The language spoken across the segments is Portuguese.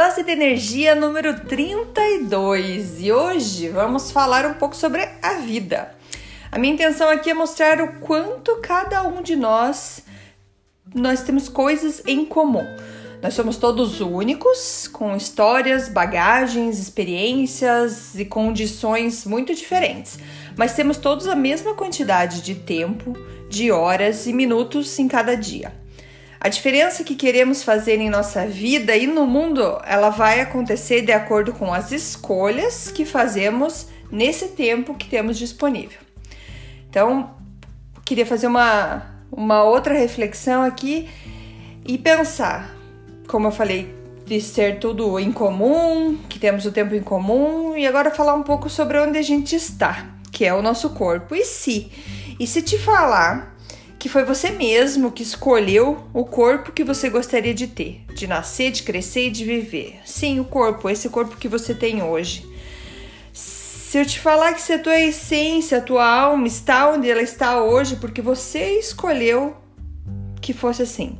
Dose de energia número 32 e hoje vamos falar um pouco sobre a vida. A minha intenção aqui é mostrar o quanto cada um de nós nós temos coisas em comum. Nós somos todos únicos, com histórias, bagagens, experiências e condições muito diferentes, mas temos todos a mesma quantidade de tempo, de horas e minutos em cada dia. A diferença que queremos fazer em nossa vida e no mundo, ela vai acontecer de acordo com as escolhas que fazemos nesse tempo que temos disponível. Então, queria fazer uma, uma outra reflexão aqui e pensar como eu falei, de ser tudo em comum, que temos o tempo em comum, e agora falar um pouco sobre onde a gente está, que é o nosso corpo. E se? E se te falar que foi você mesmo que escolheu o corpo que você gostaria de ter, de nascer, de crescer e de viver. Sim, o corpo, esse corpo que você tem hoje. Se eu te falar que se a tua essência, a tua alma está onde ela está hoje, porque você escolheu que fosse assim.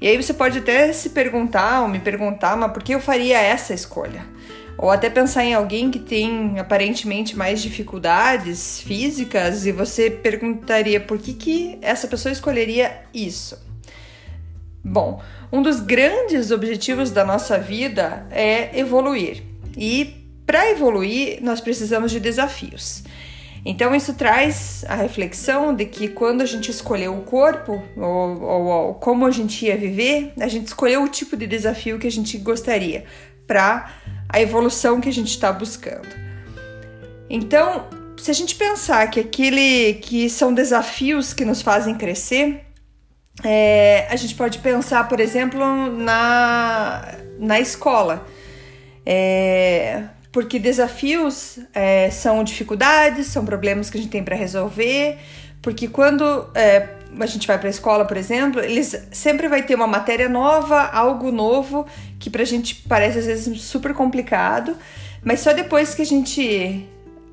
E aí você pode até se perguntar ou me perguntar, mas por que eu faria essa escolha? Ou até pensar em alguém que tem aparentemente mais dificuldades físicas e você perguntaria por que, que essa pessoa escolheria isso. Bom, um dos grandes objetivos da nossa vida é evoluir. E para evoluir, nós precisamos de desafios. Então, isso traz a reflexão de que quando a gente escolheu o corpo, ou, ou, ou como a gente ia viver, a gente escolheu o tipo de desafio que a gente gostaria para a evolução que a gente está buscando. Então, se a gente pensar que aquele que são desafios que nos fazem crescer, é, a gente pode pensar, por exemplo, na, na escola. É, porque desafios é, são dificuldades, são problemas que a gente tem para resolver, porque quando é, a gente vai para a escola, por exemplo, eles sempre vai ter uma matéria nova, algo novo que para a gente parece às vezes super complicado, mas só depois que a gente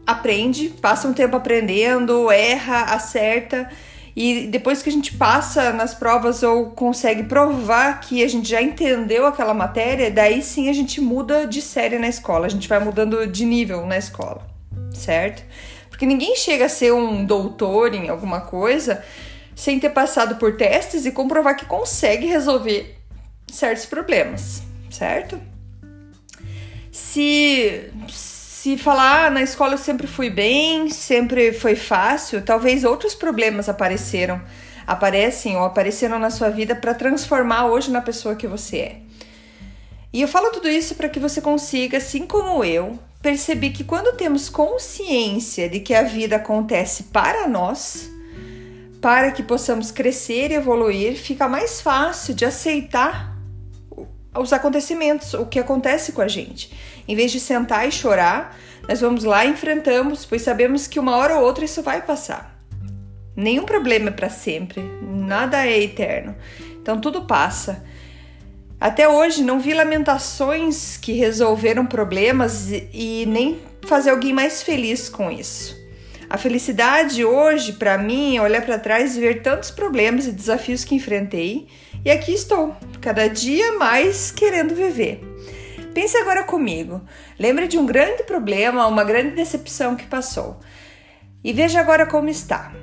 aprende, passa um tempo aprendendo, erra, acerta e depois que a gente passa nas provas ou consegue provar que a gente já entendeu aquela matéria, daí sim a gente muda de série na escola, a gente vai mudando de nível na escola, certo? Porque ninguém chega a ser um doutor em alguma coisa sem ter passado por testes e comprovar que consegue resolver certos problemas, certo? Se se falar ah, na escola eu sempre fui bem, sempre foi fácil, talvez outros problemas apareceram, aparecem ou apareceram na sua vida para transformar hoje na pessoa que você é. E eu falo tudo isso para que você consiga, assim como eu, perceber que quando temos consciência de que a vida acontece para nós, para que possamos crescer e evoluir, fica mais fácil de aceitar os acontecimentos, o que acontece com a gente. Em vez de sentar e chorar, nós vamos lá e enfrentamos, pois sabemos que uma hora ou outra isso vai passar. Nenhum problema é para sempre, nada é eterno. Então tudo passa. Até hoje não vi lamentações que resolveram problemas e nem fazer alguém mais feliz com isso. A felicidade hoje, para mim, é olhar para trás e ver tantos problemas e desafios que enfrentei e aqui estou, cada dia mais querendo viver. Pense agora comigo. Lembre de um grande problema, uma grande decepção que passou. E veja agora como está.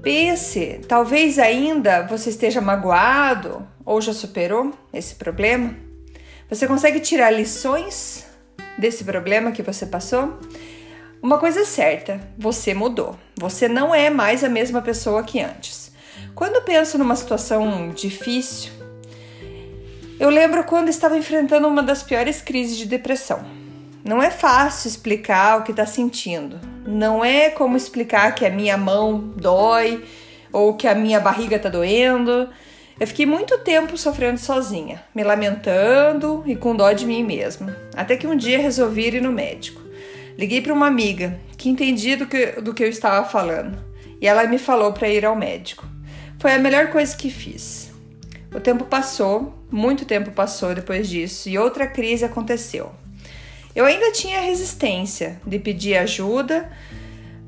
Pense, talvez ainda você esteja magoado ou já superou esse problema. Você consegue tirar lições desse problema que você passou? Uma coisa é certa, você mudou. Você não é mais a mesma pessoa que antes. Quando penso numa situação difícil, eu lembro quando estava enfrentando uma das piores crises de depressão. Não é fácil explicar o que está sentindo. Não é como explicar que a minha mão dói ou que a minha barriga está doendo. Eu fiquei muito tempo sofrendo sozinha, me lamentando e com dó de mim mesma. Até que um dia resolvi ir no médico. Liguei para uma amiga que entendia do que, do que eu estava falando e ela me falou para ir ao médico. Foi a melhor coisa que fiz. O tempo passou, muito tempo passou depois disso e outra crise aconteceu. Eu ainda tinha resistência de pedir ajuda,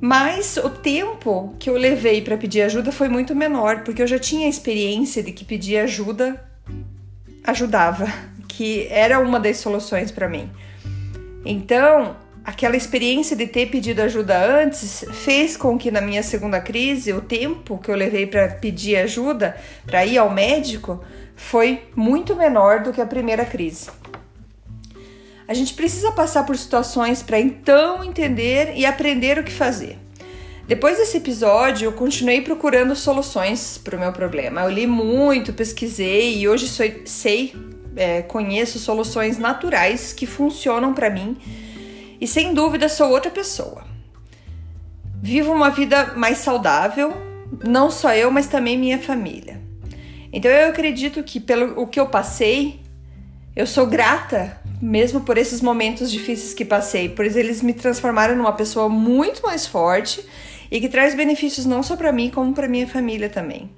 mas o tempo que eu levei para pedir ajuda foi muito menor, porque eu já tinha experiência de que pedir ajuda ajudava, que era uma das soluções para mim. Então, aquela experiência de ter pedido ajuda antes fez com que na minha segunda crise, o tempo que eu levei para pedir ajuda, para ir ao médico, foi muito menor do que a primeira crise. A gente precisa passar por situações para então entender e aprender o que fazer. Depois desse episódio, eu continuei procurando soluções para o meu problema. Eu li muito, pesquisei e hoje sou, sei, é, conheço soluções naturais que funcionam para mim e sem dúvida sou outra pessoa. Vivo uma vida mais saudável, não só eu, mas também minha família. Então eu acredito que pelo o que eu passei, eu sou grata mesmo por esses momentos difíceis que passei, pois eles me transformaram numa pessoa muito mais forte e que traz benefícios não só para mim, como para minha família também.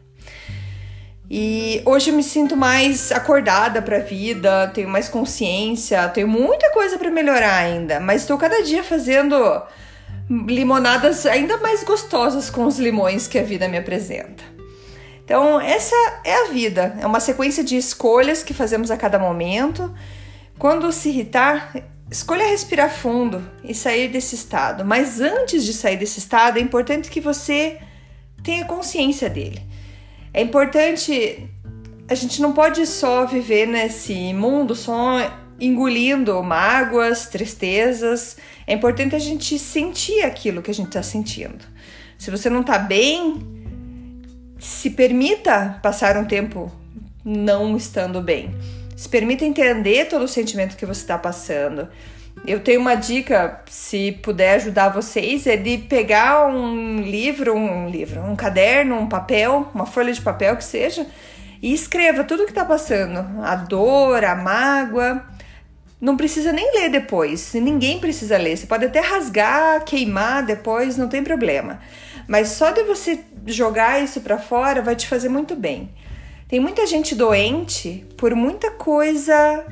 E hoje eu me sinto mais acordada para a vida, tenho mais consciência, tenho muita coisa para melhorar ainda, mas estou cada dia fazendo limonadas ainda mais gostosas com os limões que a vida me apresenta. Então, essa é a vida, é uma sequência de escolhas que fazemos a cada momento quando se irritar, escolha respirar fundo e sair desse estado. Mas antes de sair desse estado, é importante que você tenha consciência dele. É importante. A gente não pode só viver nesse mundo só engolindo mágoas, tristezas. É importante a gente sentir aquilo que a gente está sentindo. Se você não está bem, se permita passar um tempo não estando bem. Se permita entender todo o sentimento que você está passando. Eu tenho uma dica, se puder ajudar vocês, é de pegar um livro, um livro, um caderno, um papel, uma folha de papel que seja, e escreva tudo o que está passando, a dor, a mágoa. Não precisa nem ler depois, ninguém precisa ler. Você pode até rasgar, queimar depois, não tem problema. Mas só de você jogar isso para fora vai te fazer muito bem. Tem muita gente doente por muita coisa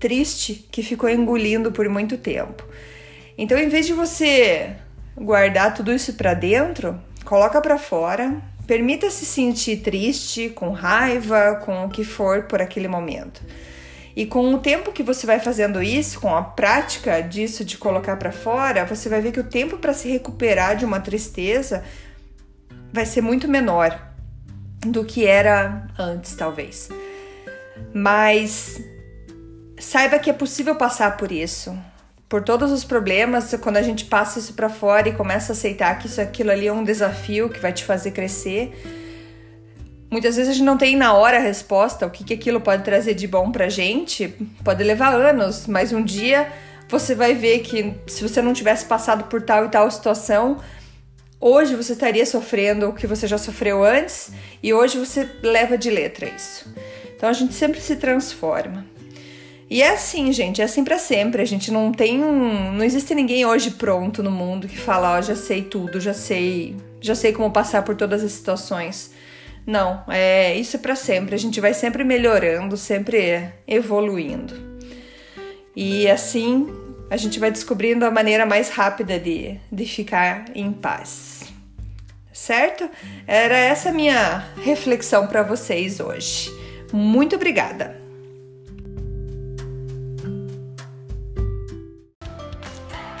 triste que ficou engolindo por muito tempo. Então, em vez de você guardar tudo isso para dentro, coloca para fora, permita-se sentir triste, com raiva, com o que for por aquele momento. E com o tempo que você vai fazendo isso, com a prática disso de colocar para fora, você vai ver que o tempo para se recuperar de uma tristeza vai ser muito menor do que era antes, talvez. Mas saiba que é possível passar por isso. Por todos os problemas, quando a gente passa isso para fora e começa a aceitar que isso aquilo ali é um desafio que vai te fazer crescer. Muitas vezes a gente não tem na hora a resposta, o que, que aquilo pode trazer de bom pra gente. Pode levar anos, mas um dia você vai ver que se você não tivesse passado por tal e tal situação, Hoje você estaria sofrendo o que você já sofreu antes e hoje você leva de letra isso. Então a gente sempre se transforma. E é assim, gente, é assim para sempre. A gente não tem um, não existe ninguém hoje pronto no mundo que fala, ó, oh, já sei tudo, já sei, já sei como passar por todas as situações. Não, é isso é para sempre. A gente vai sempre melhorando, sempre evoluindo. E assim a gente vai descobrindo a maneira mais rápida de, de ficar em paz. Certo? Era essa minha reflexão para vocês hoje. Muito obrigada!